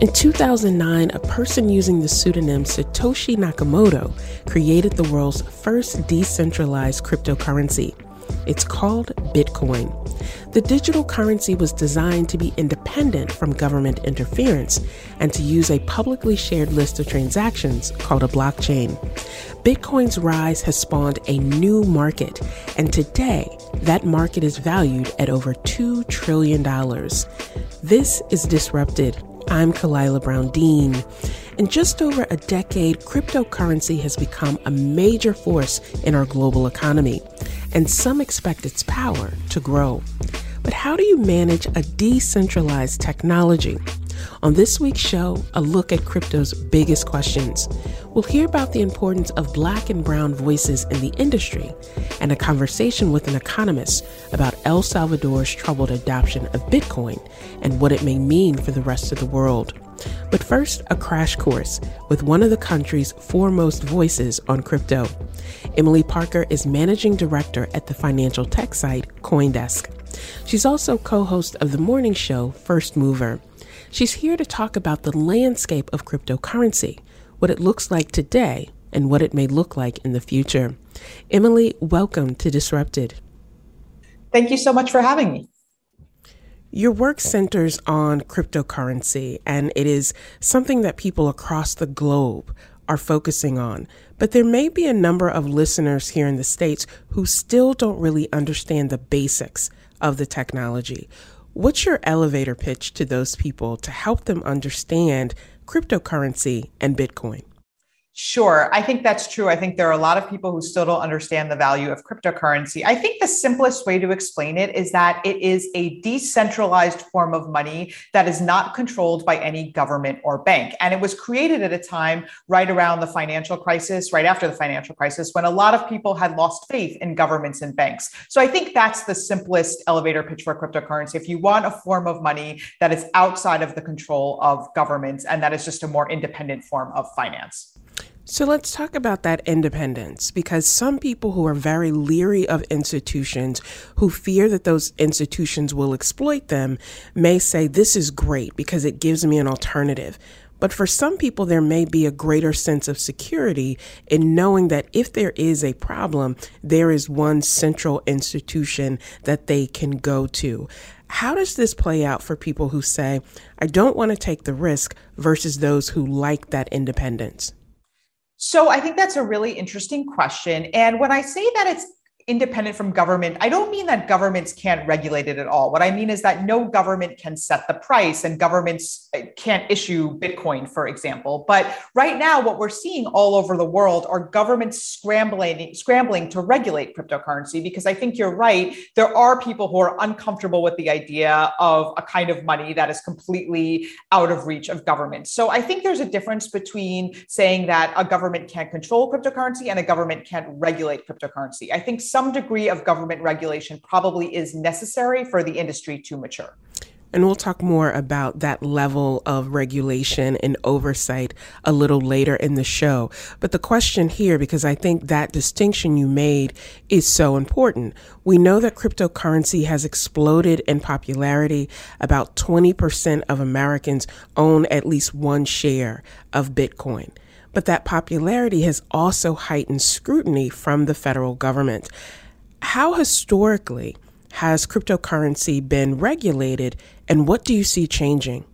In 2009, a person using the pseudonym Satoshi Nakamoto created the world's first decentralized cryptocurrency. It's called Bitcoin. The digital currency was designed to be independent from government interference and to use a publicly shared list of transactions called a blockchain. Bitcoin's rise has spawned a new market, and today that market is valued at over $2 trillion. This is Disrupted I'm Khalilah Brown Dean. In just over a decade, cryptocurrency has become a major force in our global economy, and some expect its power to grow. But how do you manage a decentralized technology? On this week's show, a look at crypto's biggest questions. We'll hear about the importance of black and brown voices in the industry and a conversation with an economist about El Salvador's troubled adoption of Bitcoin and what it may mean for the rest of the world. But first, a crash course with one of the country's foremost voices on crypto. Emily Parker is managing director at the financial tech site Coindesk. She's also co host of the morning show First Mover. She's here to talk about the landscape of cryptocurrency, what it looks like today, and what it may look like in the future. Emily, welcome to Disrupted. Thank you so much for having me. Your work centers on cryptocurrency, and it is something that people across the globe are focusing on. But there may be a number of listeners here in the States who still don't really understand the basics of the technology. What's your elevator pitch to those people to help them understand cryptocurrency and Bitcoin? Sure. I think that's true. I think there are a lot of people who still don't understand the value of cryptocurrency. I think the simplest way to explain it is that it is a decentralized form of money that is not controlled by any government or bank. And it was created at a time right around the financial crisis, right after the financial crisis, when a lot of people had lost faith in governments and banks. So I think that's the simplest elevator pitch for cryptocurrency. If you want a form of money that is outside of the control of governments and that is just a more independent form of finance. So let's talk about that independence because some people who are very leery of institutions, who fear that those institutions will exploit them, may say this is great because it gives me an alternative. But for some people, there may be a greater sense of security in knowing that if there is a problem, there is one central institution that they can go to. How does this play out for people who say, I don't want to take the risk versus those who like that independence? So I think that's a really interesting question. And when I say that it's independent from government, I don't mean that governments can't regulate it at all. What I mean is that no government can set the price and governments uh, can't issue Bitcoin, for example. But right now, what we're seeing all over the world are governments scrambling, scrambling to regulate cryptocurrency because I think you're right. There are people who are uncomfortable with the idea of a kind of money that is completely out of reach of government. So I think there's a difference between saying that a government can't control cryptocurrency and a government can't regulate cryptocurrency. I think some some degree of government regulation probably is necessary for the industry to mature. And we'll talk more about that level of regulation and oversight a little later in the show. But the question here, because I think that distinction you made is so important. We know that cryptocurrency has exploded in popularity. About 20% of Americans own at least one share of Bitcoin but that popularity has also heightened scrutiny from the federal government. How historically has cryptocurrency been regulated, and what do you see changing?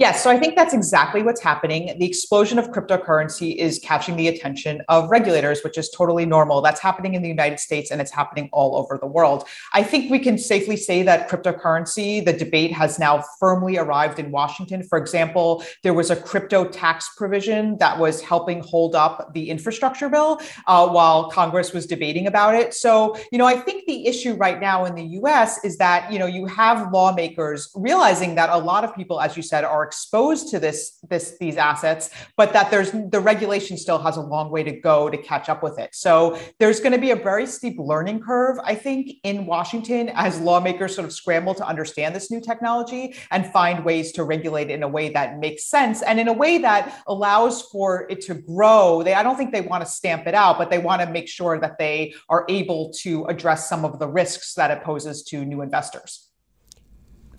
Yes, so I think that's exactly what's happening. The explosion of cryptocurrency is catching the attention of regulators, which is totally normal. That's happening in the United States and it's happening all over the world. I think we can safely say that cryptocurrency, the debate has now firmly arrived in Washington. For example, there was a crypto tax provision that was helping hold up the infrastructure bill uh, while Congress was debating about it. So, you know, I think the issue right now in the US is that, you know, you have lawmakers realizing that a lot of people, as you said, are exposed to this this these assets, but that there's the regulation still has a long way to go to catch up with it. So there's going to be a very steep learning curve, I think, in Washington as lawmakers sort of scramble to understand this new technology and find ways to regulate it in a way that makes sense and in a way that allows for it to grow. They I don't think they want to stamp it out, but they want to make sure that they are able to address some of the risks that it poses to new investors.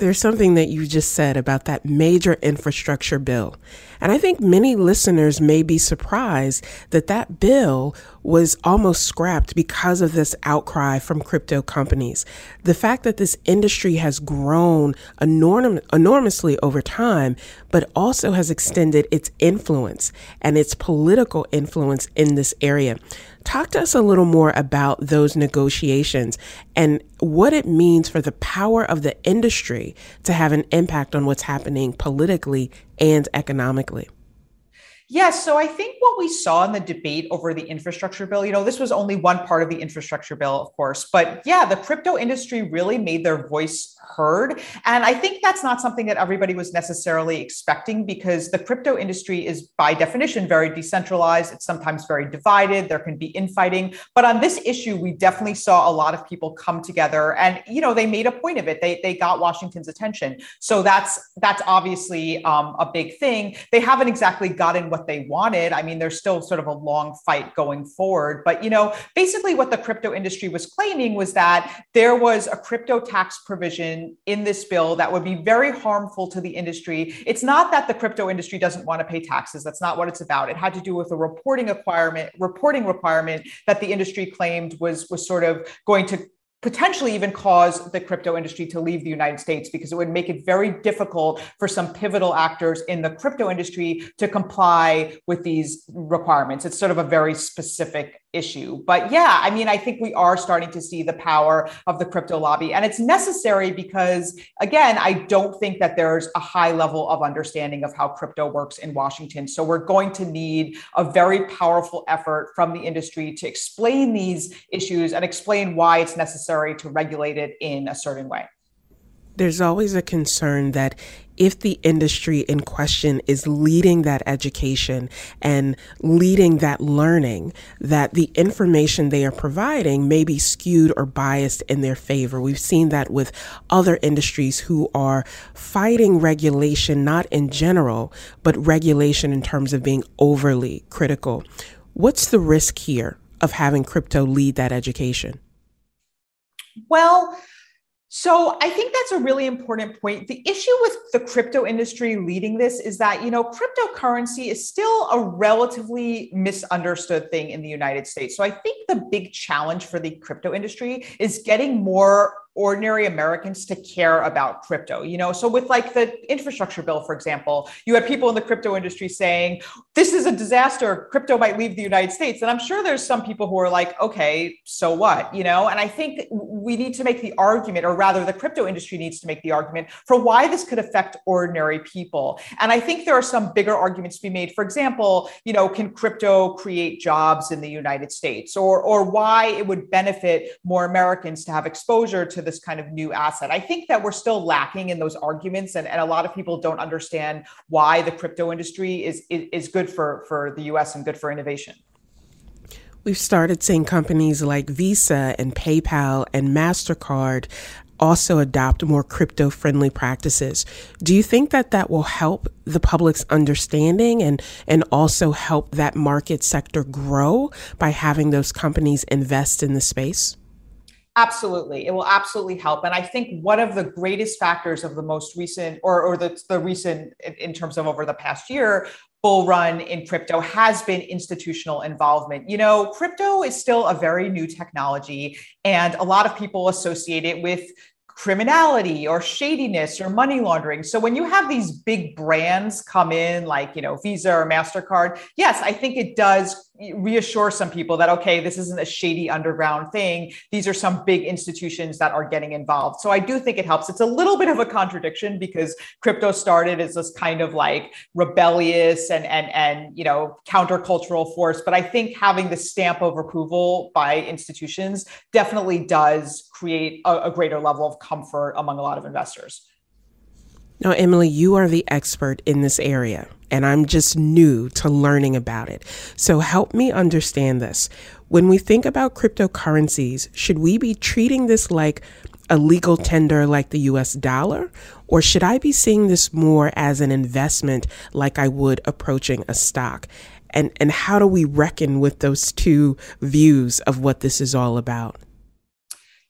There's something that you just said about that major infrastructure bill. And I think many listeners may be surprised that that bill was almost scrapped because of this outcry from crypto companies. The fact that this industry has grown enorm- enormously over time, but also has extended its influence and its political influence in this area. Talk to us a little more about those negotiations and what it means for the power of the industry to have an impact on what's happening politically and economically. Yes. So I think what we saw in the debate over the infrastructure bill, you know, this was only one part of the infrastructure bill, of course, but yeah, the crypto industry really made their voice heard. And I think that's not something that everybody was necessarily expecting because the crypto industry is by definition very decentralized. It's sometimes very divided. There can be infighting. But on this issue, we definitely saw a lot of people come together and, you know, they made a point of it. They, they got Washington's attention. So that's that's obviously um, a big thing. They haven't exactly gotten what what they wanted. I mean, there's still sort of a long fight going forward. But, you know, basically what the crypto industry was claiming was that there was a crypto tax provision in this bill that would be very harmful to the industry. It's not that the crypto industry doesn't want to pay taxes. That's not what it's about. It had to do with a reporting requirement, reporting requirement that the industry claimed was was sort of going to potentially even cause the crypto industry to leave the United States because it would make it very difficult for some pivotal actors in the crypto industry to comply with these requirements. It's sort of a very specific issue. But yeah, I mean, I think we are starting to see the power of the crypto lobby. And it's necessary because, again, I don't think that there's a high level of understanding of how crypto works in Washington. So we're going to need a very powerful effort from the industry to explain these issues and explain why it's necessary to regulate it in a certain way. There's always a concern that if the industry in question is leading that education and leading that learning, that the information they are providing may be skewed or biased in their favor. We've seen that with other industries who are fighting regulation, not in general, but regulation in terms of being overly critical. What's the risk here of having crypto lead that education? Well, so I think that's a really important point. The issue with the crypto industry leading this is that, you know, cryptocurrency is still a relatively misunderstood thing in the United States. So I think the big challenge for the crypto industry is getting more ordinary Americans to care about crypto. You know, so with like the infrastructure bill, for example, you had people in the crypto industry saying, this is a disaster, crypto might leave the United States. And I'm sure there's some people who are like, okay, so what? You know, and I think we need to make the argument, or rather, the crypto industry needs to make the argument for why this could affect ordinary people. And I think there are some bigger arguments to be made. For example, you know, can crypto create jobs in the United States or or why it would benefit more Americans to have exposure to this kind of new asset. I think that we're still lacking in those arguments, and, and a lot of people don't understand why the crypto industry is, is, is good for, for the US and good for innovation. We've started seeing companies like Visa and PayPal and MasterCard also adopt more crypto friendly practices. Do you think that that will help the public's understanding and, and also help that market sector grow by having those companies invest in the space? Absolutely. It will absolutely help. And I think one of the greatest factors of the most recent or, or the, the recent in terms of over the past year bull run in crypto has been institutional involvement. You know, crypto is still a very new technology, and a lot of people associate it with criminality or shadiness or money laundering. So when you have these big brands come in like, you know, Visa or Mastercard, yes, I think it does reassure some people that okay this isn't a shady underground thing. These are some big institutions that are getting involved. So i do think it helps. It's a little bit of a contradiction because crypto started as this kind of like rebellious and and and you know countercultural force. But i think having the stamp of approval by institutions definitely does create a, a greater level of comfort among a lot of investors Now, Emily, you are the expert in this area, and I'm just new to learning about it. So help me understand this. When we think about cryptocurrencies, should we be treating this like a legal tender like the US dollar? Or should I be seeing this more as an investment like I would approaching a stock? And, and how do we reckon with those two views of what this is all about?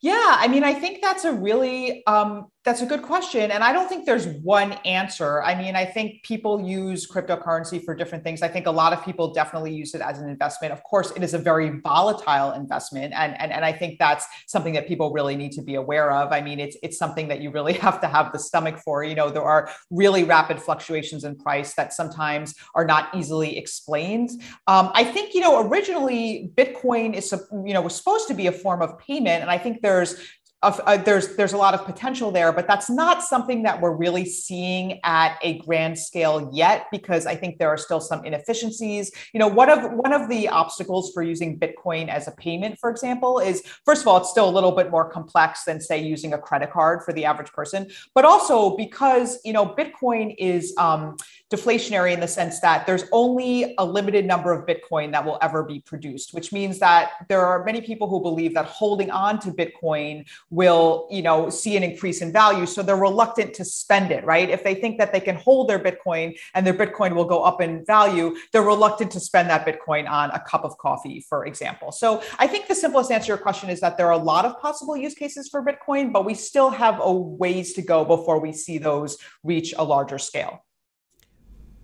Yeah, I mean, I think that's a really um, that's a good question. And I don't think there's one answer. I mean, I think people use cryptocurrency for different things. I think a lot of people definitely use it as an investment. Of course, it is a very volatile investment. And, and, and I think that's something that people really need to be aware of. I mean, it's, it's something that you really have to have the stomach for. You know, there are really rapid fluctuations in price that sometimes are not easily explained. Um, I think, you know, originally Bitcoin is, you know, was supposed to be a form of payment. And I think there's uh, there's there's a lot of potential there, but that's not something that we're really seeing at a grand scale yet because I think there are still some inefficiencies. You know, one of one of the obstacles for using Bitcoin as a payment, for example, is first of all, it's still a little bit more complex than say using a credit card for the average person, but also because you know Bitcoin is um, deflationary in the sense that there's only a limited number of Bitcoin that will ever be produced, which means that there are many people who believe that holding on to Bitcoin will you know see an increase in value. So they're reluctant to spend it right? If they think that they can hold their bitcoin and their bitcoin will go up in value they're reluctant to spend that bitcoin on a cup of coffee for example. So i think the simplest answer to your question is that there are a lot of possible use cases for bitcoin but we still have a ways to go before we see those reach a larger scale.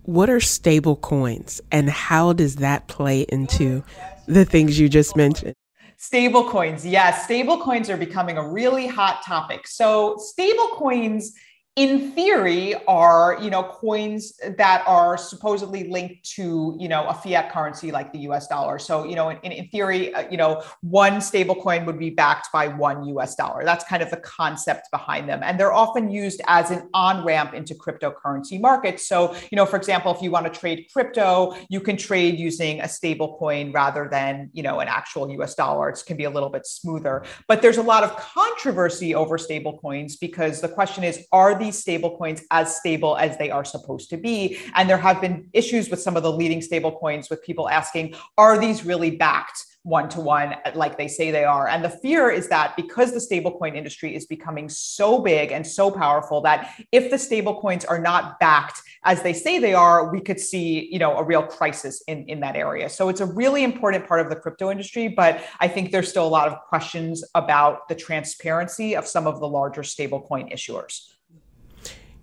What are stable coins and how does that play into the things you just mentioned Stable coins. Yes, stable coins are becoming a really hot topic. So, stable coins in theory are you know coins that are supposedly linked to you know a fiat currency like the us dollar. So you know in, in theory uh, you know one stable coin would be backed by one us dollar. That's kind of the concept behind them. And they're often used as an on ramp into cryptocurrency markets. So you know for example if you want to trade crypto you can trade using a stable coin rather than you know an actual us dollar. It can be a little bit smoother. But there's a lot of controversy over stable coins because the question is are these these stable coins as stable as they are supposed to be. And there have been issues with some of the leading stable coins with people asking, are these really backed? one to one like they say they are. And the fear is that because the stablecoin industry is becoming so big and so powerful that if the stablecoins are not backed as they say they are, we could see, you know, a real crisis in, in that area. So it's a really important part of the crypto industry, but I think there's still a lot of questions about the transparency of some of the larger stablecoin issuers.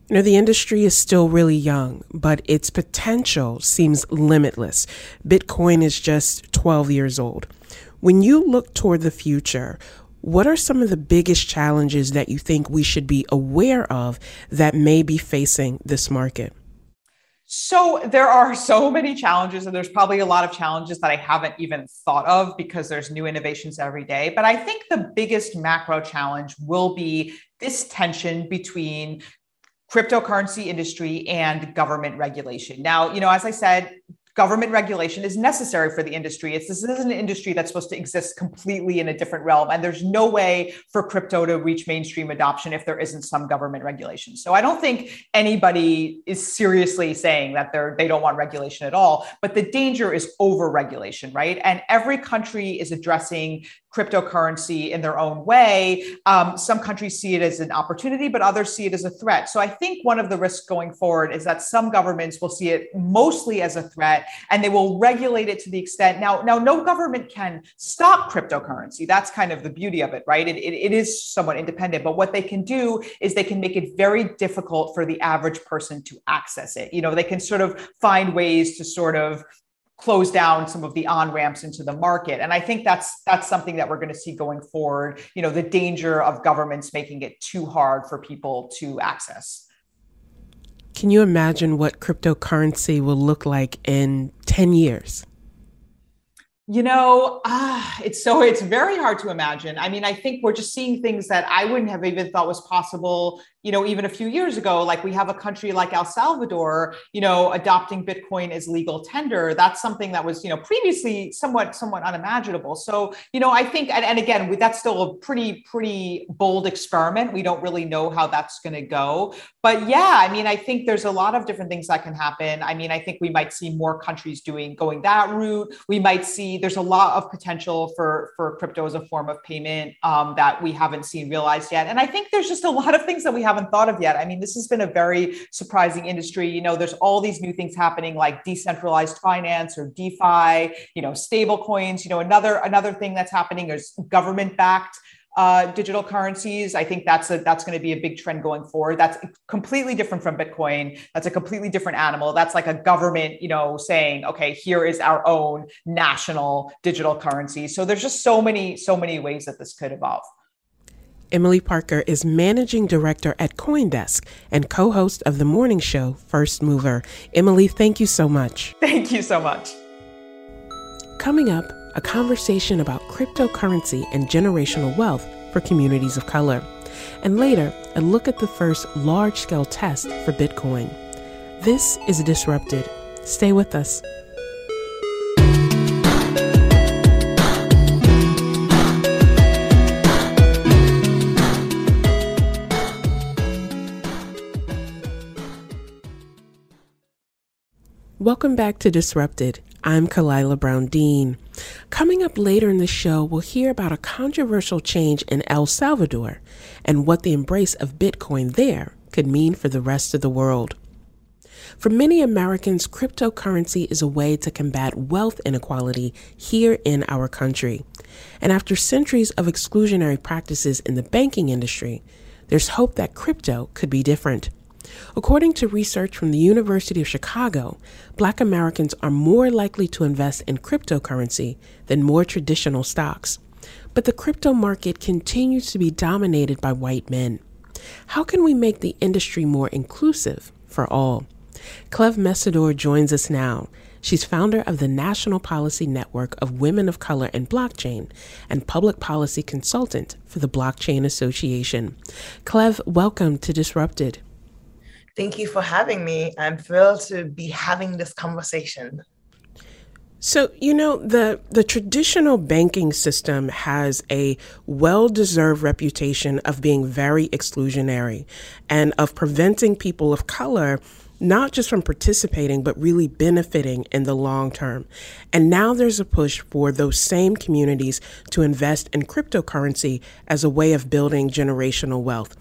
You know, the industry is still really young, but its potential seems limitless. Bitcoin is just 12 years old. When you look toward the future, what are some of the biggest challenges that you think we should be aware of that may be facing this market? So there are so many challenges, and there's probably a lot of challenges that I haven't even thought of because there's new innovations every day. But I think the biggest macro challenge will be this tension between cryptocurrency industry and government regulation. Now, you know, as I said, government regulation is necessary for the industry. It's this is an industry that's supposed to exist completely in a different realm, and there's no way for crypto to reach mainstream adoption if there isn't some government regulation. So I don't think anybody is seriously saying that they're they don't want regulation at all. But the danger is over regulation, right? And every country is addressing cryptocurrency in their own way. Um, some countries see it as an opportunity, but others see it as a threat. So I think one of the risks going forward is that some governments will see it mostly as a threat and they will regulate it to the extent now, now no government can stop cryptocurrency. That's kind of the beauty of it, right? It, it, it is somewhat independent, but what they can do is they can make it very difficult for the average person to access it. You know, they can sort of find ways to sort of close down some of the on ramps into the market. And i think that's that's something that we're going to see going forward you know the danger of governments making it too hard for people to access. Can you imagine what cryptocurrency will look like in 10 years? You know, uh, it's so it's very hard to imagine. I mean, I think we're just seeing things that I wouldn't have even thought was possible you know, even a few years ago, like we have a country like El Salvador, you know, adopting Bitcoin as legal tender. That's something that was, you know, previously somewhat, somewhat unimaginable. So, you know, I think, and, and again, that's still a pretty, pretty bold experiment. We don't really know how that's going to go. But yeah, I mean, I think there's a lot of different things that can happen. I mean, I think we might see more countries doing going that route. We might see there's a lot of potential for for crypto as a form of payment um, that we haven't seen realized yet. And I think there's just a lot of things that we have haven't thought of yet. I mean, this has been a very surprising industry. You know, there's all these new things happening like decentralized finance or DeFi, you know, stable coins. You know, another another thing that's happening is government backed uh, digital currencies. I think that's a that's going to be a big trend going forward. That's completely different from Bitcoin. That's a completely different animal. That's like a government, you know, saying, okay, here is our own national digital currency. So there's just so many so many ways that this could evolve. Emily Parker is managing director at Coindesk and co host of the morning show First Mover. Emily, thank you so much. Thank you so much. Coming up, a conversation about cryptocurrency and generational wealth for communities of color. And later, a look at the first large scale test for Bitcoin. This is Disrupted. Stay with us. Welcome back to Disrupted. I'm Khalilah Brown Dean. Coming up later in the show, we'll hear about a controversial change in El Salvador and what the embrace of Bitcoin there could mean for the rest of the world. For many Americans, cryptocurrency is a way to combat wealth inequality here in our country. And after centuries of exclusionary practices in the banking industry, there's hope that crypto could be different. According to research from the University of Chicago, Black Americans are more likely to invest in cryptocurrency than more traditional stocks. But the crypto market continues to be dominated by white men. How can we make the industry more inclusive for all? Cleve Mesidor joins us now. She's founder of the National Policy Network of Women of Color and Blockchain and public policy consultant for the Blockchain Association. Cleve, welcome to Disrupted. Thank you for having me. I'm thrilled to be having this conversation. So, you know, the the traditional banking system has a well-deserved reputation of being very exclusionary and of preventing people of color not just from participating, but really benefiting in the long term. And now there's a push for those same communities to invest in cryptocurrency as a way of building generational wealth.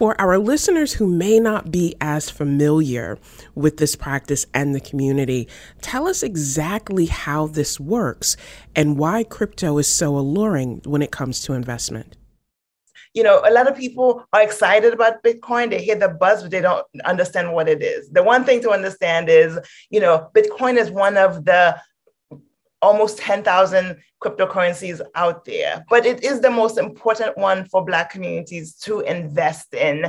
For our listeners who may not be as familiar with this practice and the community, tell us exactly how this works and why crypto is so alluring when it comes to investment you know, a lot of people are excited about Bitcoin. They hear the buzz, but they don't understand what it is. The one thing to understand is, you know, Bitcoin is one of the almost 10,000 cryptocurrencies out there, but it is the most important one for Black communities to invest in.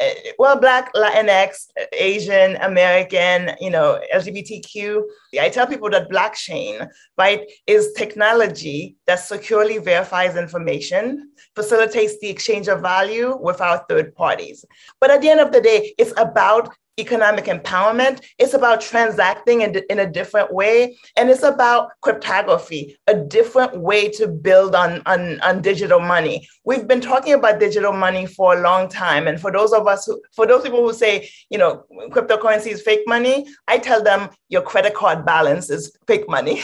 Uh, well, Black, Latinx, Asian, American, you know, LGBTQ. I tell people that blockchain, right, is technology that securely verifies information, facilitates the exchange of value without third parties. But at the end of the day, it's about economic empowerment. It's about transacting in, in, a different way. And it's about cryptography, a different way to build on, on, on digital money. We've been talking about digital money for a long time. And for those of us who, for those people who say, you know, cryptocurrency is fake money, I tell them your credit card balance is fake money.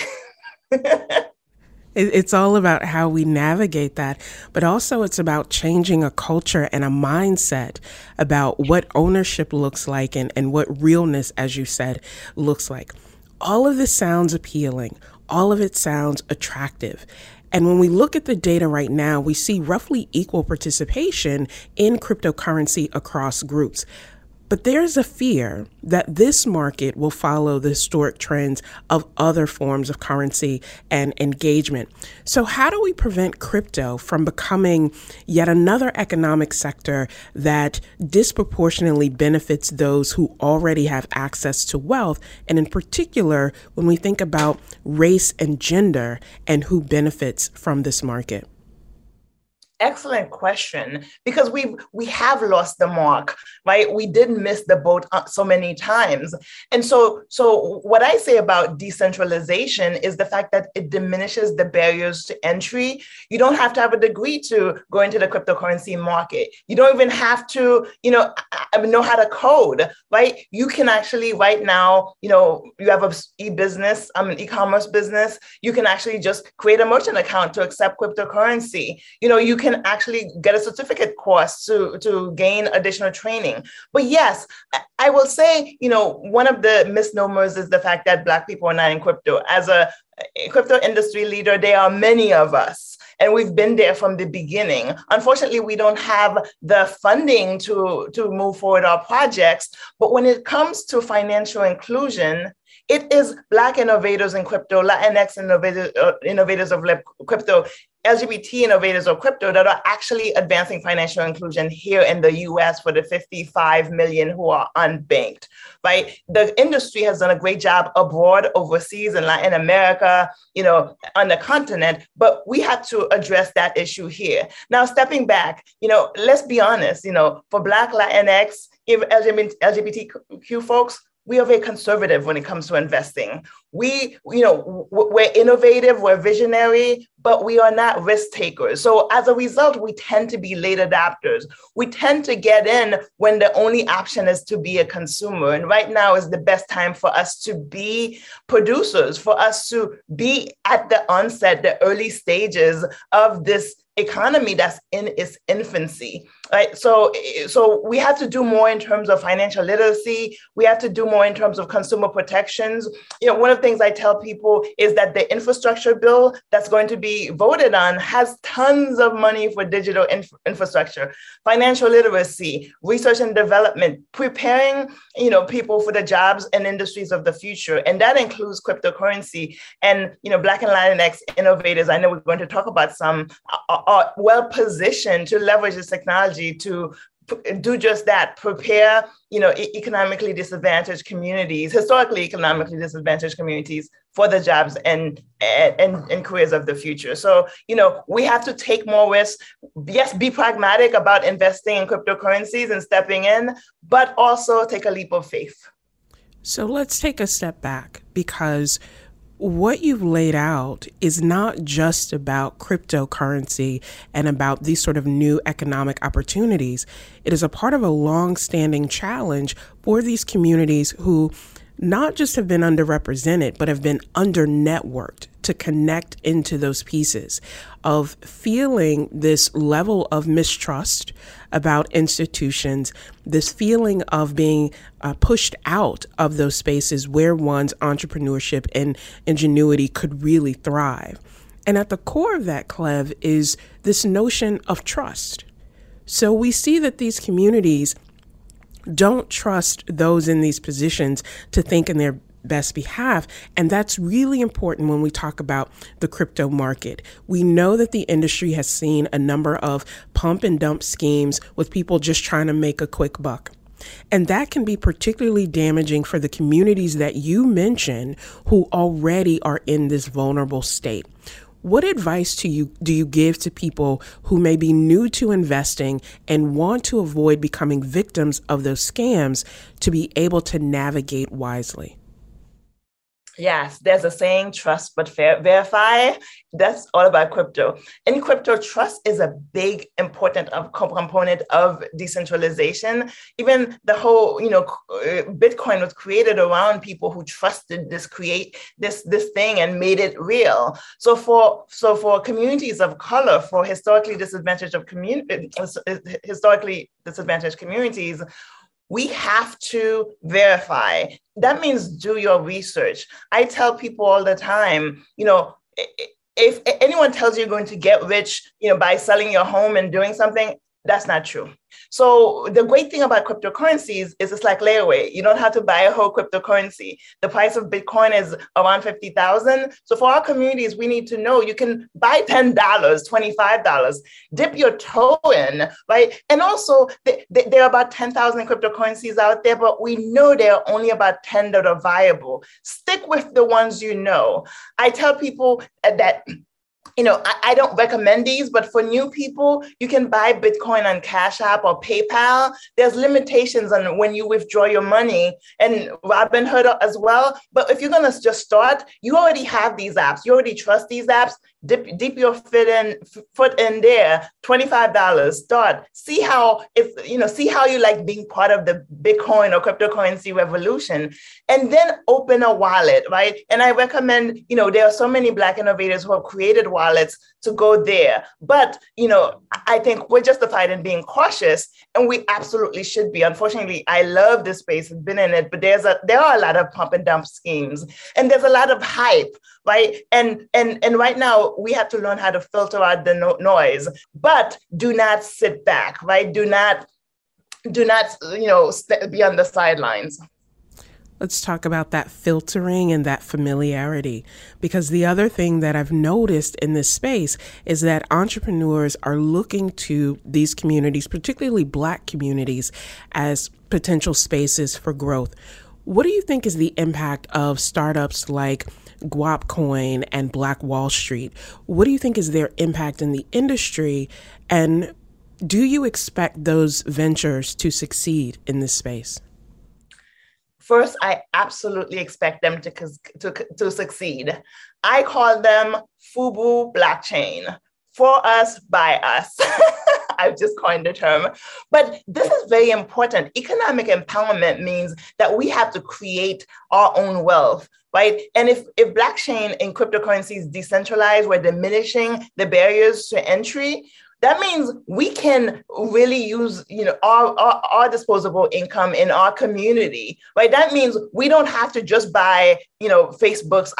It's all about how we navigate that, but also it's about changing a culture and a mindset about what ownership looks like and, and what realness, as you said, looks like. All of this sounds appealing. All of it sounds attractive. And when we look at the data right now, we see roughly equal participation in cryptocurrency across groups. But there's a fear that this market will follow the historic trends of other forms of currency and engagement. So, how do we prevent crypto from becoming yet another economic sector that disproportionately benefits those who already have access to wealth? And in particular, when we think about race and gender and who benefits from this market? Excellent question because we we have lost the mark right? We didn't miss the boat uh, so many times. And so so what i say about decentralization is the fact that it diminishes the barriers to entry. You don't have to have a degree to go into the cryptocurrency market. You don't even have to you know know how to code right? You can actually right now you know you have a e-business i'm an e-commerce business. You can actually just create a merchant account to accept cryptocurrency. You know you can can actually get a certificate course to, to gain additional training. But yes, I will say, you know, one of the misnomers is the fact that Black people are not in crypto. As a crypto industry leader, there are many of us and we've been there from the beginning. Unfortunately, we don't have the funding to, to move forward our projects. But when it comes to financial inclusion, it is Black innovators in crypto, Latinx innovators, uh, innovators of crypto, LGBT innovators of crypto that are actually advancing financial inclusion here in the US for the 55 million who are unbanked, right? The industry has done a great job abroad, overseas, in Latin America, you know, on the continent, but we have to address that issue here. Now, stepping back, you know, let's be honest, you know, for Black, Latinx, LGBTQ folks, we are very conservative when it comes to investing. We, you know, we're innovative, we're visionary, but we are not risk takers. So as a result, we tend to be late adapters. We tend to get in when the only option is to be a consumer. And right now is the best time for us to be producers, for us to be at the onset, the early stages of this economy that's in its infancy right so so we have to do more in terms of financial literacy. We have to do more in terms of consumer protections. You know one of the things i tell people is that the infrastructure bill that's going to be voted on has tons of money for digital inf- infrastructure. Financial literacy research and development preparing you know people for the jobs and industries of the future. And that includes cryptocurrency and you know black and latinx innovators. I know we're going to talk about some are well positioned to leverage this technology to do just that prepare you know economically disadvantaged communities historically economically disadvantaged communities for the jobs and, and and careers of the future. So you know we have to take more risks. Yes be pragmatic about investing in cryptocurrencies and stepping in but also take a leap of faith. So let's take a step back because what you've laid out is not just about cryptocurrency and about these sort of new economic opportunities. It is a part of a long standing challenge for these communities who not just have been underrepresented, but have been under networked to connect into those pieces of feeling this level of mistrust about institutions, this feeling of being uh, pushed out of those spaces where one's entrepreneurship and ingenuity could really thrive. And at the core of that, Cleve, is this notion of trust. So we see that these communities don't trust those in these positions to think in their best behalf. And that's really important when we talk about the crypto market. We know that the industry has seen a number of pump and dump schemes with people just trying to make a quick buck. And that can be particularly damaging for the communities that you mention who already are in this vulnerable state. What advice do you do you give to people who may be new to investing and want to avoid becoming victims of those scams to be able to navigate wisely? Yes, there's a saying, trust but ver- verify. That's all about crypto. In crypto, trust is a big, important of, component of decentralization. Even the whole, you know, uh, Bitcoin was created around people who trusted this create this this thing and made it real. So for so for communities of color, for historically disadvantaged of community, uh, historically disadvantaged communities, we have to verify. That means do your research. I tell people all the time, you know, if anyone tells you you're going to get rich, you know, by selling your home and doing something, that's not true. So the great thing about cryptocurrencies is it's like layaway. You don't have to buy a whole cryptocurrency. The price of Bitcoin is around 50,000. So for our communities, we need to know you can buy $10, $25, dip your toe in, right? And also th- th- there are about 10,000 cryptocurrencies out there, but we know there are only about 10 that are viable. Stick with the ones you know. I tell people that you know, I, I, don't recommend these, but for new people, you can buy Bitcoin on Cash App or PayPal. There's limitations on when you withdraw your money and Robinhood as well. But if you're gonna just start, you already have these apps. You already trust these apps dip, dip your foot in foot in there $25 start see how if you know see how you like being part of the bitcoin or cryptocurrency revolution and then open a wallet right and i recommend you know there are so many black innovators who have created wallets to go there. But you know i think we're justified in being cautious and we absolutely should be. Unfortunately i love this space i've been in it but there's a there are a lot of pump and dump schemes and there's a lot of hype right? And and and right now we have to learn how to filter out the no- noise. But do not sit back right? Do not do not you know st- be on the sidelines Let's talk about that filtering and that familiarity. Because the other thing that I've noticed in this space is that entrepreneurs are looking to these communities, particularly Black communities, as potential spaces for growth. What do you think is the impact of startups like Guapcoin and Black Wall Street. What do you think is their impact in the industry? And do you expect those ventures to succeed in this space? First, I absolutely expect them to, to, to succeed. I call them FUBU blockchain for us, by us. I've just coined the term. But this is very important. Economic empowerment means that we have to create our own wealth right? And if, if blockchain and cryptocurrencies decentralized, we're diminishing the barriers to entry, that means we can really use you know our, our, our, disposable income in our community right? That means we don't have to just buy you know facebook's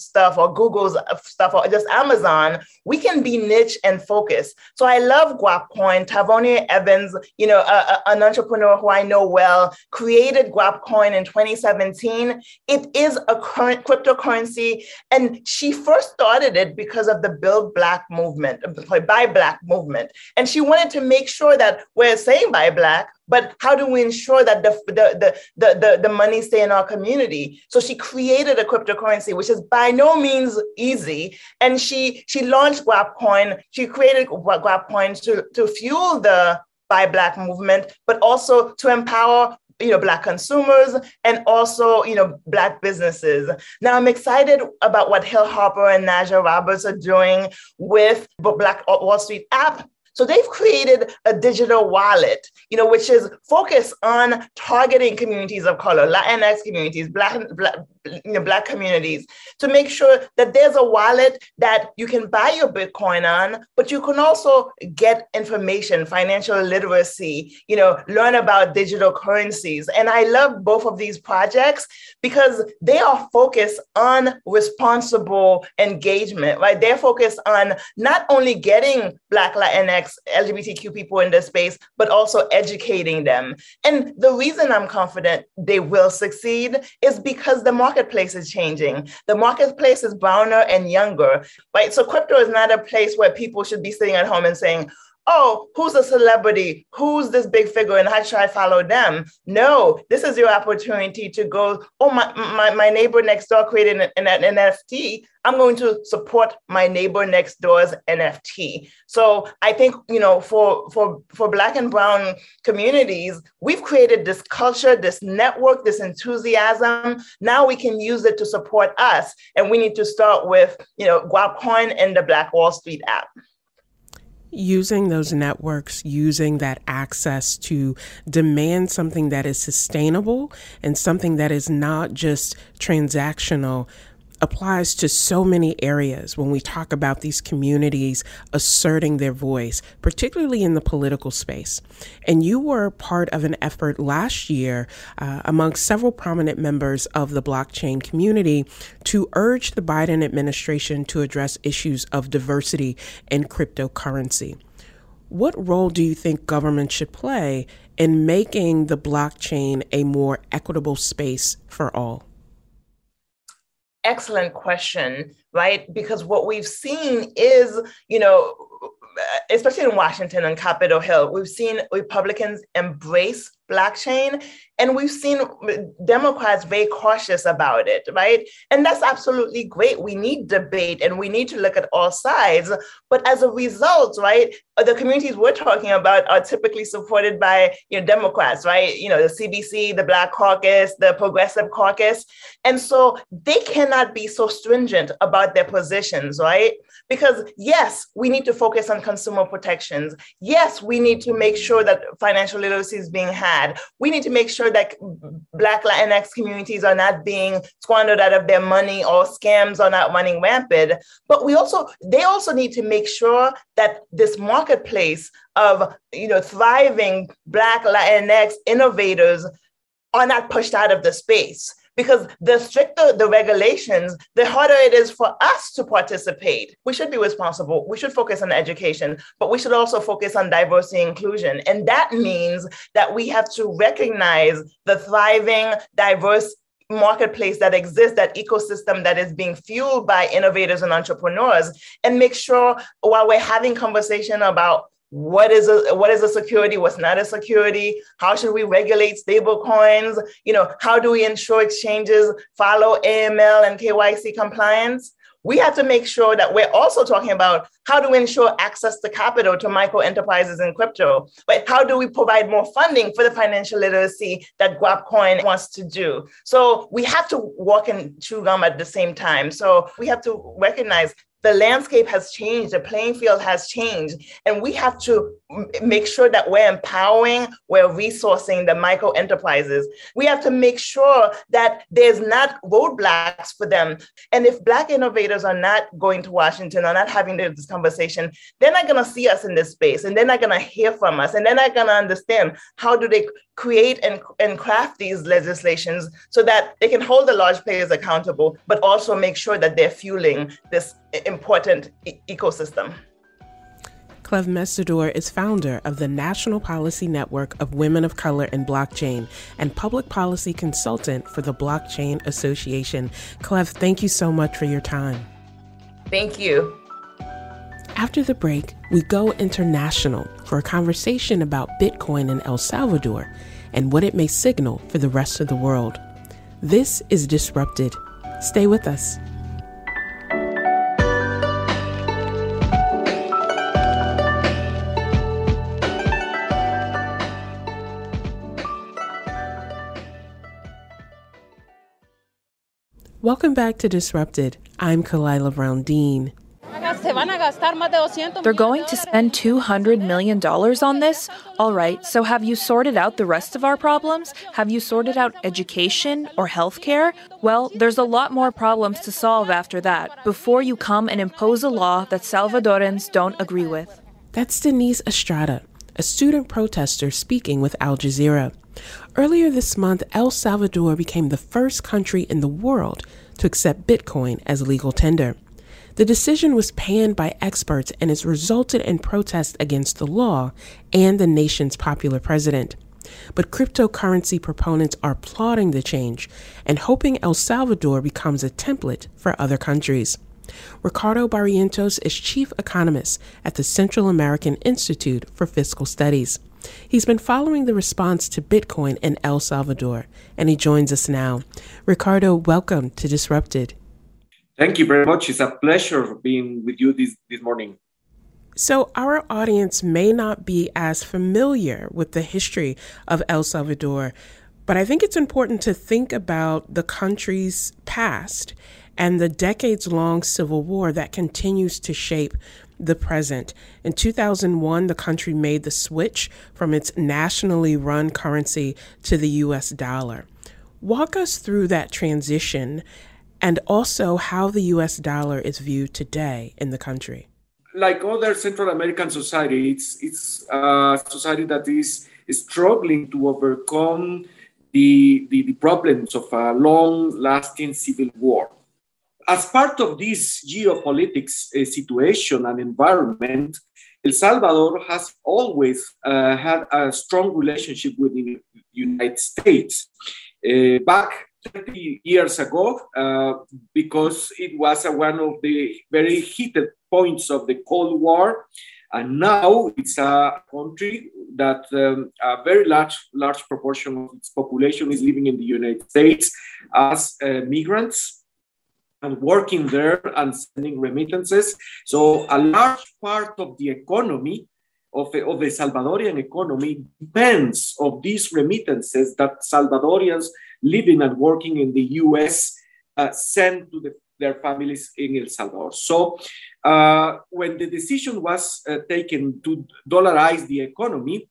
stuff or google's stuff or just amazon. We can be niche and focused. So i love guapcoin. Tavonia evans you know a, a, an entrepreneur who i know well created guapcoin in 2017 it is a current cryptocurrency and she first started it because of the build black movement buy black movement movement. And she wanted to make sure that we're saying buy black, but how do we ensure that the, the, the, the, the, money stay in our community? So she created a cryptocurrency, which is by no means easy. And she, she launched Guapcoin. She created Guapcoin to, to fuel the buy black movement, but also to empower you know black consumers and also you know black businesses. Now i'm excited about what hill harper and najah roberts are doing with black wall street app. So they've created a digital wallet, you know, which is focused on targeting communities of color, Latinx communities, Black, Black, you know, Black communities, to make sure that there's a wallet that you can buy your Bitcoin on, but you can also get information, financial literacy, you know, learn about digital currencies. And I love both of these projects because they are focused on responsible engagement, right? They're focused on not only getting Black, Latinx, LGBTQ people in this space, but also educating them. And the reason I'm confident they will succeed is because the marketplace is changing. The marketplace is browner and younger, right? So crypto is not a place where people should be sitting at home and saying, oh, who's a celebrity? Who's this big figure and how should I follow them? No, this is your opportunity to go, oh, my, my, my neighbor next door created an, an, NFT. I'm going to support my neighbor next door's NFT. So I think, you know, for, for, for Black and Brown communities, we've created this culture, this network, this enthusiasm. Now we can use it to support us. And we need to start with, you know, Guapcoin and the Black Wall Street app using those networks, using that access to demand something that is sustainable and something that is not just transactional, applies to so many areas when we talk about these communities asserting their voice, particularly in the political space. And you were part of an effort last year uh, among several prominent members of the blockchain community to urge the Biden administration to address issues of diversity in cryptocurrency. What role do you think government should play in making the blockchain a more equitable space for all? Excellent question, right? Because what we've seen is, you know, especially in Washington and Capitol Hill, we've seen Republicans embrace blockchain and we've seen Democrats very cautious about it, right? And that's absolutely great. We need debate and we need to look at all sides. But as a result, right, uh, the communities we're talking about are typically supported by you know, Democrats, right? You know, the CBC, the Black Caucus, the Progressive Caucus. And so they cannot be so stringent about their positions, right? Because yes, we need to focus on consumer protections. Yes, we need to make sure that financial literacy is being had. We need to make sure that Black Latinx communities are not being squandered out of their money or scams are not running rampant. But we also, they also need to make sure that this marketplace of, you know, thriving Black Latinx innovators are not pushed out of the space because the stricter the regulations, the harder it is for us to participate. We should be responsible. We should focus on education, but we should also focus on diversity and inclusion. And that means that we have to recognize the thriving, diverse marketplace that exists, that ecosystem that is being fueled by innovators and entrepreneurs, and make sure while we're having conversation about what is a what is a security? What's not a security? How should we regulate stable coins? You know how do we ensure exchanges follow aml and kyc compliance? We have to make sure that we're also talking about how do we ensure access to capital to micro enterprises in crypto? But how do we provide more funding for the financial literacy that Guapcoin wants to do? So we have to walk and chew gum at the same time. So we have to recognize the landscape has changed, the playing field has changed, and we have to make sure that we're empowering, we're resourcing the micro enterprises. We have to make sure that there's not roadblocks for them. And if Black innovators are not going to Washington or not having this conversation, they're not going to see us in this space and they're not going to hear from us and they're not going to understand how do they create and, and craft these legislations so that they can hold the large players accountable, but also make sure that they're fueling this important e- ecosystem. Cleve Mesidor is founder of the National Policy Network of Women of Color in Blockchain and public policy consultant for the Blockchain Association. Cleve, thank you so much for your time. Thank you. After the break, we go international for a conversation about Bitcoin in El Salvador and what it may signal for the rest of the world. This is Disrupted. Stay with us. Welcome back to Disrupted. I'm Khalilah Brown Dean. They're going to spend $200 million on this? All right, so have you sorted out the rest of our problems? Have you sorted out education or healthcare? Well, there's a lot more problems to solve after that before you come and impose a law that Salvadorans don't agree with. That's Denise Estrada, a student protester speaking with Al Jazeera. Earlier this month, El Salvador became the first country in the world to accept Bitcoin as legal tender. The decision was panned by experts and has resulted in protests against the law and the nation's popular president. But cryptocurrency proponents are applauding the change and hoping El Salvador becomes a template for other countries. Ricardo Barrientos is chief economist at the Central American Institute for Fiscal Studies. He's been following the response to Bitcoin in El Salvador, and he joins us now. Ricardo, welcome to Disrupted. Thank you very much. It's a pleasure being with you this, this morning. So, our audience may not be as familiar with the history of El Salvador, but I think it's important to think about the country's past and the decades long civil war that continues to shape the present. In 2001, the country made the switch from its nationally run currency to the US dollar. Walk us through that transition and also how the US dollar is viewed today in the country. Like other Central American societies, it's, it's a society that is struggling to overcome the, the, the problems of a long lasting civil war as part of this geopolitics uh, situation and environment, El Salvador has always uh, had a strong relationship with the United States. Uh, back 30 years ago, uh, because it was one of the very heated points of the Cold War, and now it's a country that um, a very large, large proportion of its population is living in the United States as uh, migrants and working there and sending remittances. So a large part of the economy of, of the Salvadorian economy depends of these remittances that Salvadorians living and working in the US uh, send to the, their families in El Salvador. So uh, when the decision was uh, taken to dollarize the economy,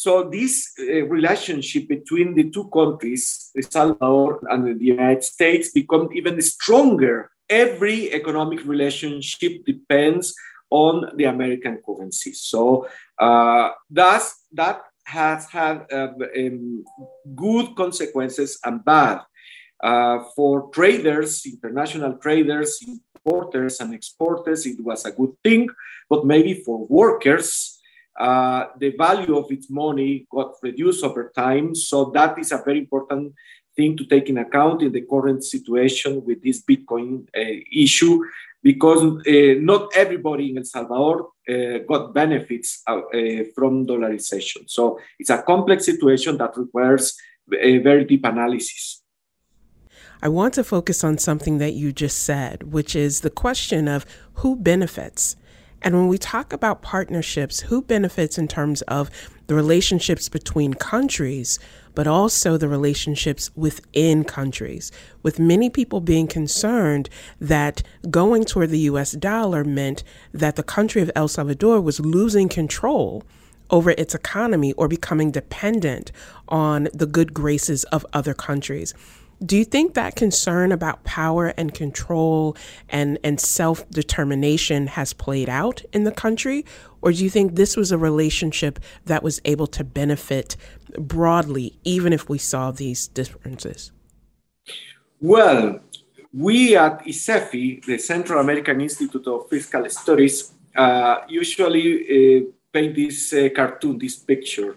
so this uh, relationship between the two countries, El Salvador and the United States, become even stronger. Every economic relationship depends on the American currency. So uh, thus, that has had uh, um, good consequences and bad. Uh, for traders, international traders, importers and exporters, it was a good thing, but maybe for workers, uh, the value of its money got reduced over time. So that is a very important thing to take in account in the current situation with this Bitcoin uh, issue because uh, not everybody in El Salvador uh, got benefits uh, from dollarization. So it's a complex situation that requires a very deep analysis. I want to focus on something that you just said, which is the question of who benefits. And when we talk about partnerships, who benefits in terms of the relationships between countries, but also the relationships within countries, with many people being concerned that going toward the US dollar meant that the country of El Salvador was losing control over its economy or becoming dependent on the good graces of other countries. Do you think that concern about power and control and, and self determination has played out in the country? Or do you think this was a relationship that was able to benefit broadly, even if we saw these differences? Well, we at ICEFI, the Central American Institute of Fiscal Studies, uh, usually uh, paint this uh, cartoon, this picture,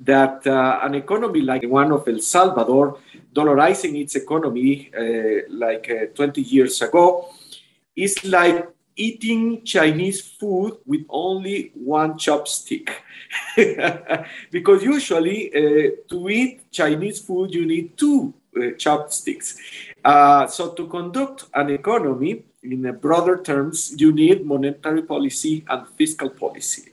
that uh, an economy like the one of El Salvador, dollarizing its economy uh, like uh, 20 years ago, is like eating Chinese food with only one chopstick. because usually uh, to eat Chinese food, you need two uh, chopsticks. Uh, so to conduct an economy, in broader terms, you need monetary policy and fiscal policy.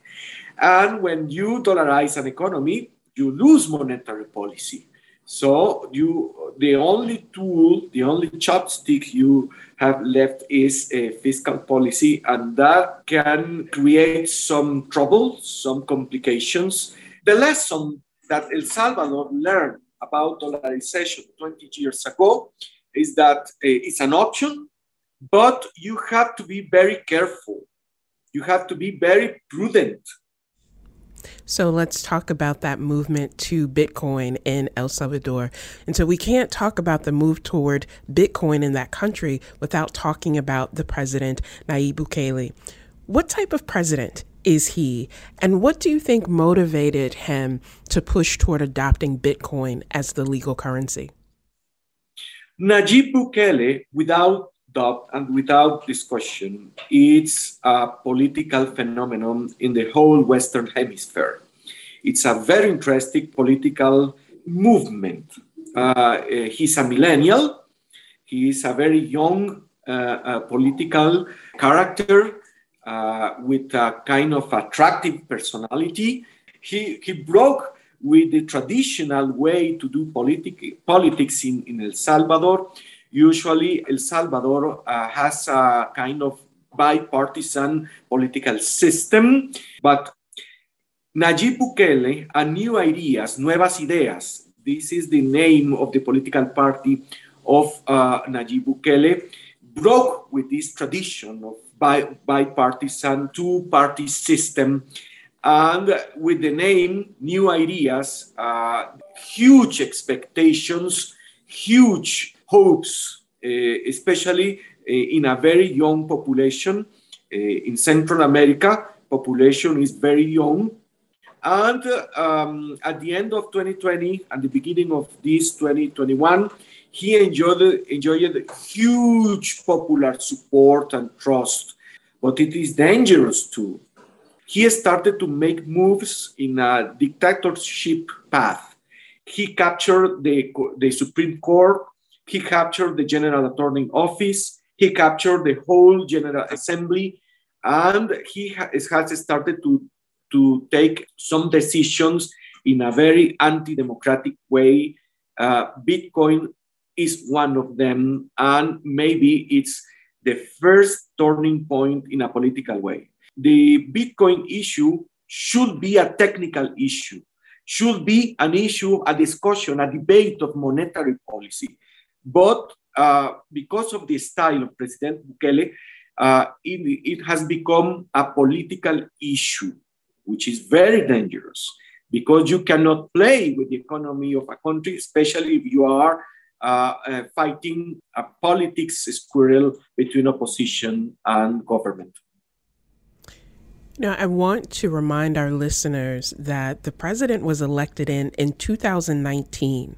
And when you dollarize an economy, you lose monetary policy. So you, the only tool, the only chopstick you have left is a fiscal policy, and that can create some trouble, some complications. The lesson that El Salvador learned about dollarization 20 years ago is that uh, it's an option, but you have to be very careful. You have to be very prudent so let's talk about that movement to Bitcoin in El Salvador. And so we can't talk about the move toward Bitcoin in that country without talking about the president, Nayib Bukele. What type of president is he? And what do you think motivated him to push toward adopting Bitcoin as the legal currency? Nayib Bukele, without doubt and without discussion, it's a political phenomenon in the whole Western Hemisphere. It's a very interesting political movement. Uh, he's a millennial. He is a very young uh, uh, political character uh, with a kind of attractive personality. He, he broke with the traditional way to do politic, politics in, in El Salvador Usually, El Salvador uh, has a kind of bipartisan political system, but Nayib Bukele and New Ideas, Nuevas Ideas, this is the name of the political party of uh, Bukele, broke with this tradition of bi- bipartisan two-party system and with the name New Ideas, uh, huge expectations, huge hopes, eh, especially eh, in a very young population eh, in Central America, population is very young. And um, at the end of 2020 and the beginning of this 2021, he enjoyed, enjoyed huge popular support and trust, but it is dangerous too. He started to make moves in a dictatorship path. He captured the, the Supreme Court, he captured the General Attorney Office, he captured the whole General Assembly, and he has started to, to take some decisions in a very anti democratic way. Uh, Bitcoin is one of them, and maybe it's the first turning point in a political way. The Bitcoin issue should be a technical issue, should be an issue, a discussion, a debate of monetary policy. But uh, because of the style of President Bukele, uh, it, it has become a political issue, which is very dangerous because you cannot play with the economy of a country, especially if you are uh, uh, fighting a politics squirrel between opposition and government. Now, I want to remind our listeners that the president was elected in in 2019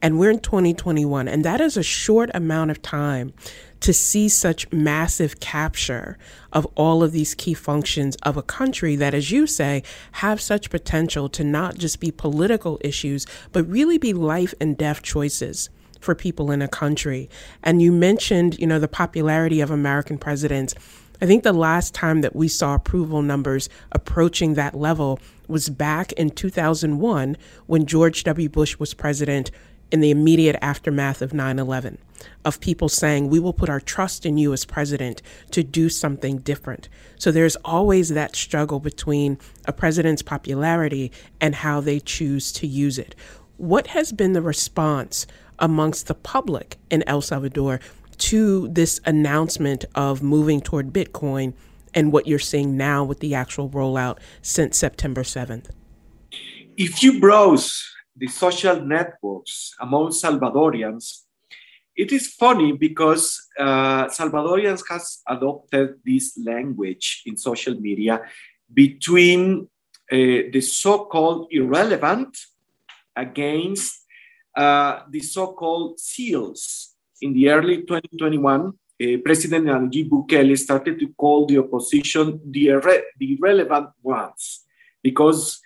and we're in 2021 and that is a short amount of time to see such massive capture of all of these key functions of a country that as you say have such potential to not just be political issues but really be life and death choices for people in a country. And you mentioned, you know, the popularity of American presidents. I think the last time that we saw approval numbers approaching that level was back in 2001 when George W. Bush was president in the immediate aftermath of 9 11, of people saying, We will put our trust in you as president to do something different. So there's always that struggle between a president's popularity and how they choose to use it. What has been the response amongst the public in El Salvador to this announcement of moving toward Bitcoin and what you're seeing now with the actual rollout since September 7th? If you browse the social networks among Salvadorians, it is funny because uh, Salvadorians has adopted this language in social media between uh, the so-called irrelevant against uh, the so-called seals. In the early 2021, uh, President Nayib Bukele started to call the opposition the, irre- the irrelevant ones because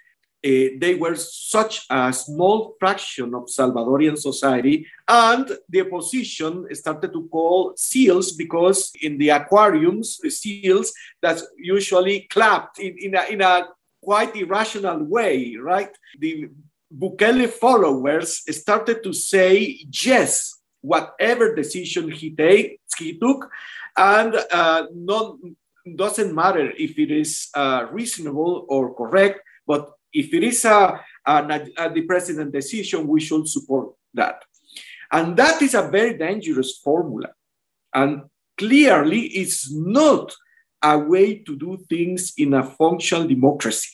uh, they were such a small fraction of Salvadorian society, and the opposition started to call seals because in the aquariums, the seals that usually clapped in, in, a, in a quite irrational way, right? The Bukele followers started to say yes, whatever decision he, take, he took, and uh, not, doesn't matter if it is uh, reasonable or correct, but if it is a, a, a, the president decision, we should support that. And that is a very dangerous formula. And clearly, it's not a way to do things in a functional democracy.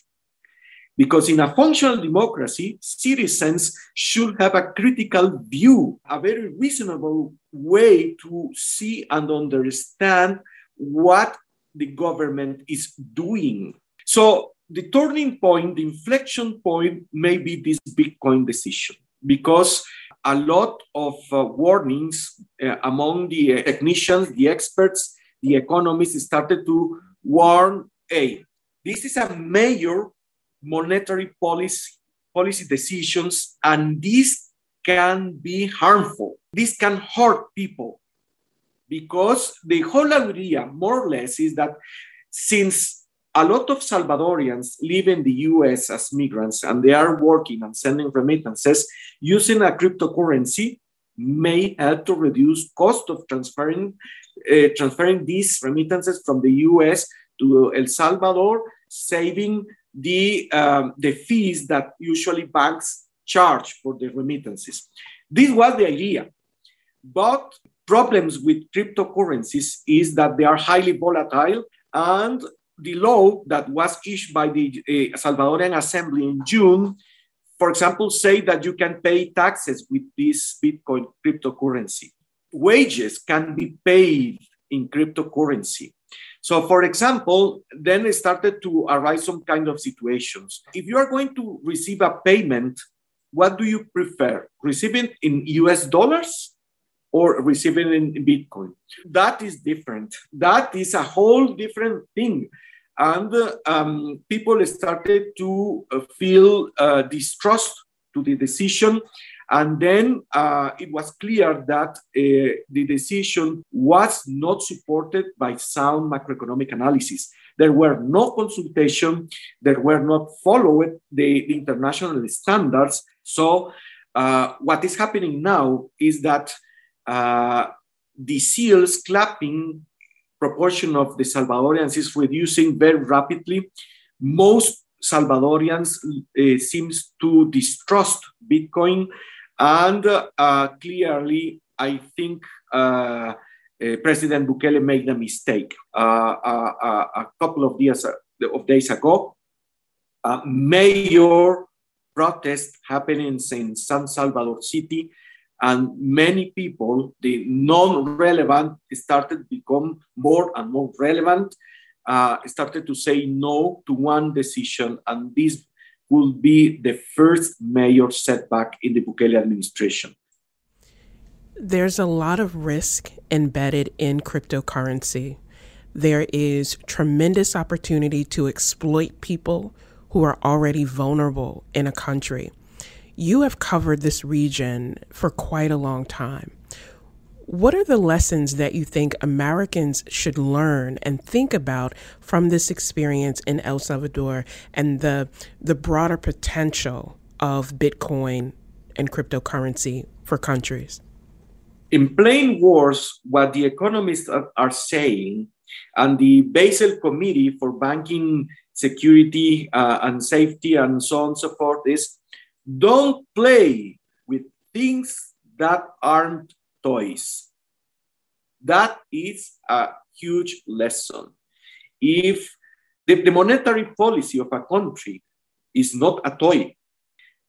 Because in a functional democracy, citizens should have a critical view, a very reasonable way to see and understand what the government is doing. So the turning point, the inflection point may be this Bitcoin decision, because a lot of uh, warnings uh, among the technicians, the experts, the economists started to warn, hey, this is a major monetary policy, policy decisions, and this can be harmful. This can hurt people because the whole idea, more or less, is that since a lot of Salvadorians live in the US as migrants and they are working and sending remittances, using a cryptocurrency may help to reduce cost of transferring uh, transferring these remittances from the US to El Salvador, saving the, um, the fees that usually banks charge for the remittances. This was the idea. But problems with cryptocurrencies is that they are highly volatile and the law that was issued by the uh, Salvadorian Assembly in June, for example, say that you can pay taxes with this Bitcoin cryptocurrency. Wages can be paid in cryptocurrency. So, for example, then it started to arise some kind of situations. If you are going to receive a payment, what do you prefer? Receiving in US dollars or receiving in Bitcoin? That is different. That is a whole different thing. And um, people started to uh, feel uh, distrust to the decision and then uh, it was clear that uh, the decision was not supported by sound macroeconomic analysis. There were no consultation, there were not followed the international standards. So uh, what is happening now is that uh, the seals clapping proportion of the Salvadorians is reducing very rapidly. Most Salvadorians uh, seems to distrust Bitcoin and uh, clearly, I think uh, uh, President Bukele made a mistake. a couple of days, of days ago, a major protest happening in San Salvador City, and many people, the non-relevant, started to become more and more relevant, uh, started to say no to one decision, and this will be the first major setback in the Bukele administration. There's a lot of risk embedded in cryptocurrency. There is tremendous opportunity to exploit people who are already vulnerable in a country. You have covered this region for quite a long time. What are the lessons that you think Americans should learn and think about from this experience in El Salvador and the the broader potential of Bitcoin and cryptocurrency for countries? In plain words, what the economists are, saying and the Basel Committee for Banking Security uh, and Safety and so on and so forth is don't play with things that aren't toys. That is a huge lesson. If the, the monetary policy of a country is not a toy,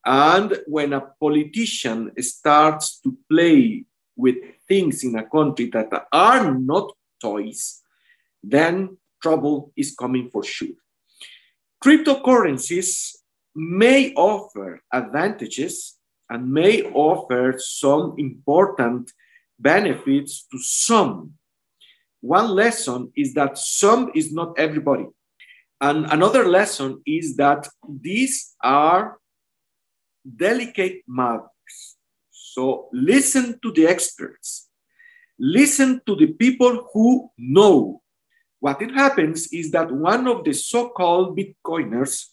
and when a politician starts to play with things in a country that are not toys, then trouble is coming for sure. Cryptocurrencies may offer advantages and may offer some important benefits to some. One lesson is that some is not everybody. And another lesson is that these are delicate matters. So listen to the experts. Listen to the people who know. What it happens is that one of the so-called Bitcoiners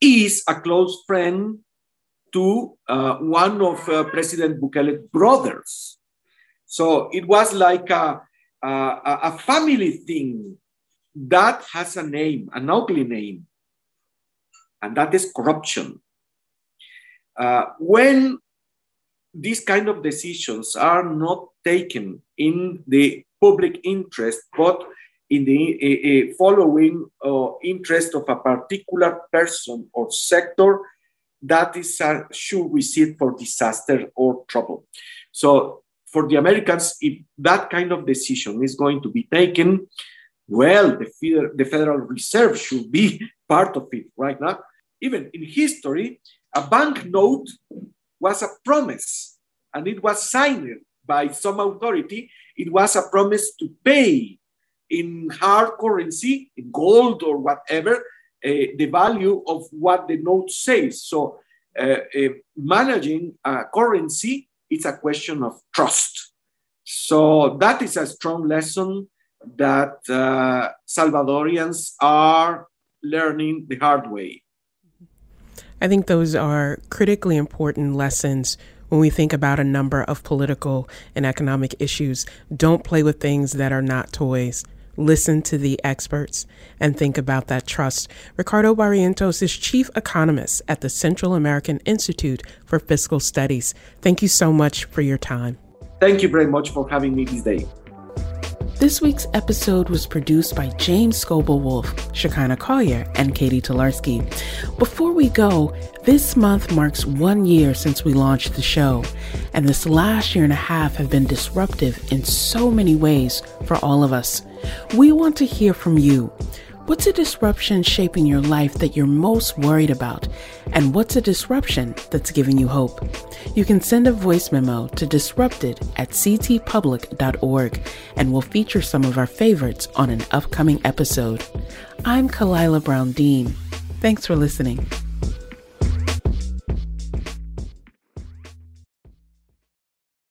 is a close friend to uh, one of uh, President Bukele's brothers. So it was like a, a, a, family thing that has a name, an ugly name, and that is corruption. Uh, when these kind of decisions are not taken in the public interest, but in the uh, following uh, interest of a particular person or sector, that is a sure receipt for disaster or trouble. So for the Americans, if that kind of decision is going to be taken, well, the, the Federal Reserve should be part of it right now. Even in history, a banknote was a promise and it was signed by some authority. It was a promise to pay in hard currency, in gold or whatever, uh, the value of what the note says. So uh, uh, managing a currency is a question of trust. So that is a strong lesson that uh, Salvadorians are learning the hard way. I think those are critically important lessons when we think about a number of political and economic issues. Don't play with things that are not toys listen to the experts, and think about that trust. Ricardo Barrientos is chief economist at the Central American Institute for Fiscal Studies. Thank you so much for your time. Thank you very much for having me this day. This week's episode was produced by James Scoble Wolf, Shekinah Collier, and Katie Tolarski. Before we go, this month marks one year since we launched the show, and this last year and a half have been disruptive in so many ways for all of us. We want to hear from you. What's a disruption shaping your life that you're most worried about? And what's a disruption that's giving you hope? You can send a voice memo to disrupted at ctpublic.org and we'll feature some of our favorites on an upcoming episode. I'm Khalilah Brown Dean. Thanks for listening.